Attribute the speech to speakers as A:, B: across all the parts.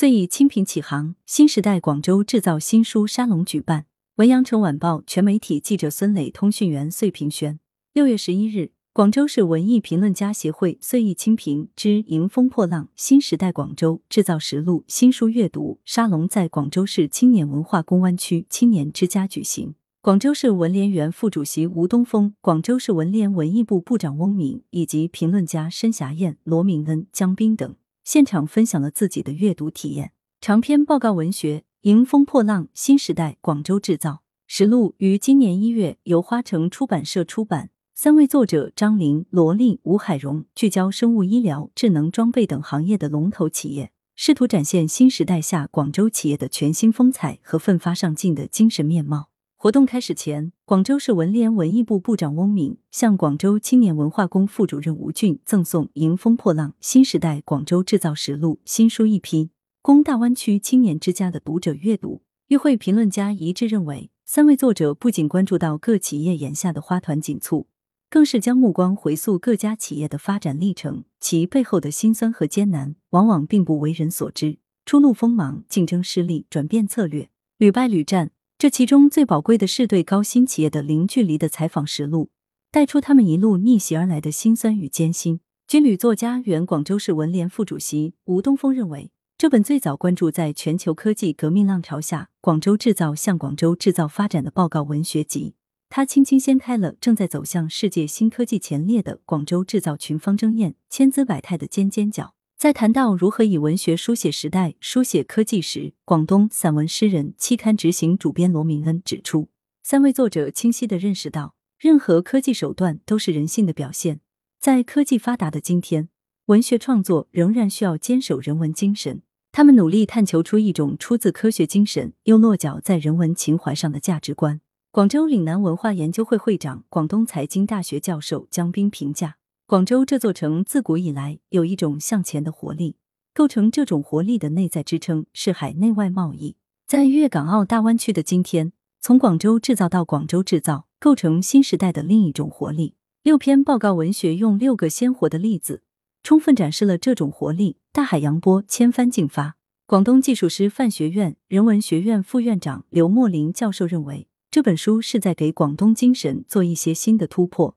A: 岁以清平启航，新时代广州制造新书沙龙举办。文阳城晚报全媒体记者孙磊，通讯员穗平轩。六月十一日，广州市文艺评论家协会“岁意清平之迎风破浪：新时代广州制造实录”新书阅读沙龙在广州市青年文化公湾区青年之家举行。广州市文联原副主席吴东峰、广州市文联文艺部部长翁敏以及评论家申霞燕、罗明恩、江斌等现场分享了自己的阅读体验。长篇报告文学。迎风破浪，新时代广州制造实录于今年一月由花城出版社出版。三位作者张琳、罗丽、吴海荣聚焦生物医疗、智能装备等行业的龙头企业，试图展现新时代下广州企业的全新风采和奋发上进的精神面貌。活动开始前，广州市文联文艺部部长翁敏向广州青年文化宫副主任吴俊赠送《迎风破浪：新时代广州制造实录》新书一批。供大湾区青年之家的读者阅读。与会评论家一致认为，三位作者不仅关注到各企业眼下的花团锦簇，更是将目光回溯各家企业的发展历程，其背后的辛酸和艰难，往往并不为人所知。初露锋芒，竞争失利，转变策略，屡败屡战。这其中最宝贵的是对高新企业的零距离的采访实录，带出他们一路逆袭而来的辛酸与艰辛。军旅作家、原广州市文联副主席吴东峰认为。这本最早关注在全球科技革命浪潮下广州制造向广州制造发展的报告文学集，它轻轻掀开了正在走向世界新科技前列的广州制造群芳争艳、千姿百态的尖尖角。在谈到如何以文学书写时代、书写科技时，广东散文诗人、期刊执行主编罗明恩指出，三位作者清晰的认识到，任何科技手段都是人性的表现，在科技发达的今天，文学创作仍然需要坚守人文精神。他们努力探求出一种出自科学精神又落脚在人文情怀上的价值观。广州岭南文化研究会会长、广东财经大学教授江斌评价：广州这座城自古以来有一种向前的活力，构成这种活力的内在支撑是海内外贸易。在粤港澳大湾区的今天，从广州制造到广州制造，构成新时代的另一种活力。六篇报告文学用六个鲜活的例子。充分展示了这种活力。大海扬波，千帆竞发。广东技术师范学院人文学院副院长刘墨林教授认为，这本书是在给广东精神做一些新的突破，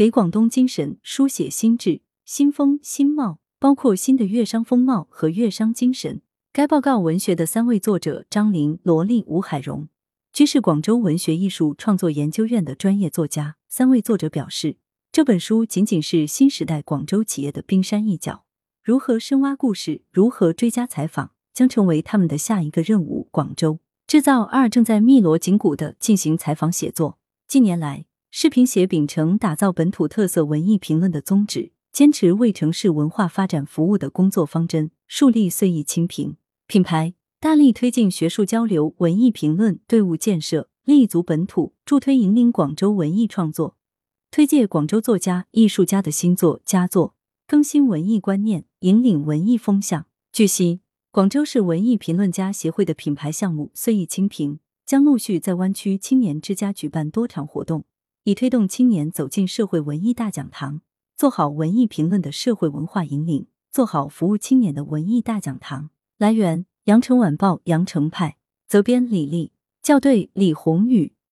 A: 给广东精神书写新志、新风、新貌，包括新的粤商风貌和粤商精神。该报告文学的三位作者张琳、罗丽、吴海荣，均是广州文学艺术创作研究院的专业作家。三位作者表示。这本书仅仅是新时代广州企业的冰山一角，如何深挖故事，如何追加采访，将成为他们的下一个任务。广州制造二正在密锣紧鼓的进行采访写作。近年来，视频协秉承打造本土特色文艺评论的宗旨，坚持为城市文化发展服务的工作方针，树立岁意清平品牌，大力推进学术交流、文艺评论队伍建设，立足本土，助推引领广州文艺创作。推介广州作家、艺术家的新作佳作，更新文艺观念，引领文艺风向。据悉，广州市文艺评论家协会的品牌项目“岁意清平”将陆续在湾区青年之家举办多场活动，以推动青年走进社会文艺大讲堂，做好文艺评论的社会文化引领，做好服务青年的文艺大讲堂。来源：羊城晚报羊城派，责编李丽，校对李红宇。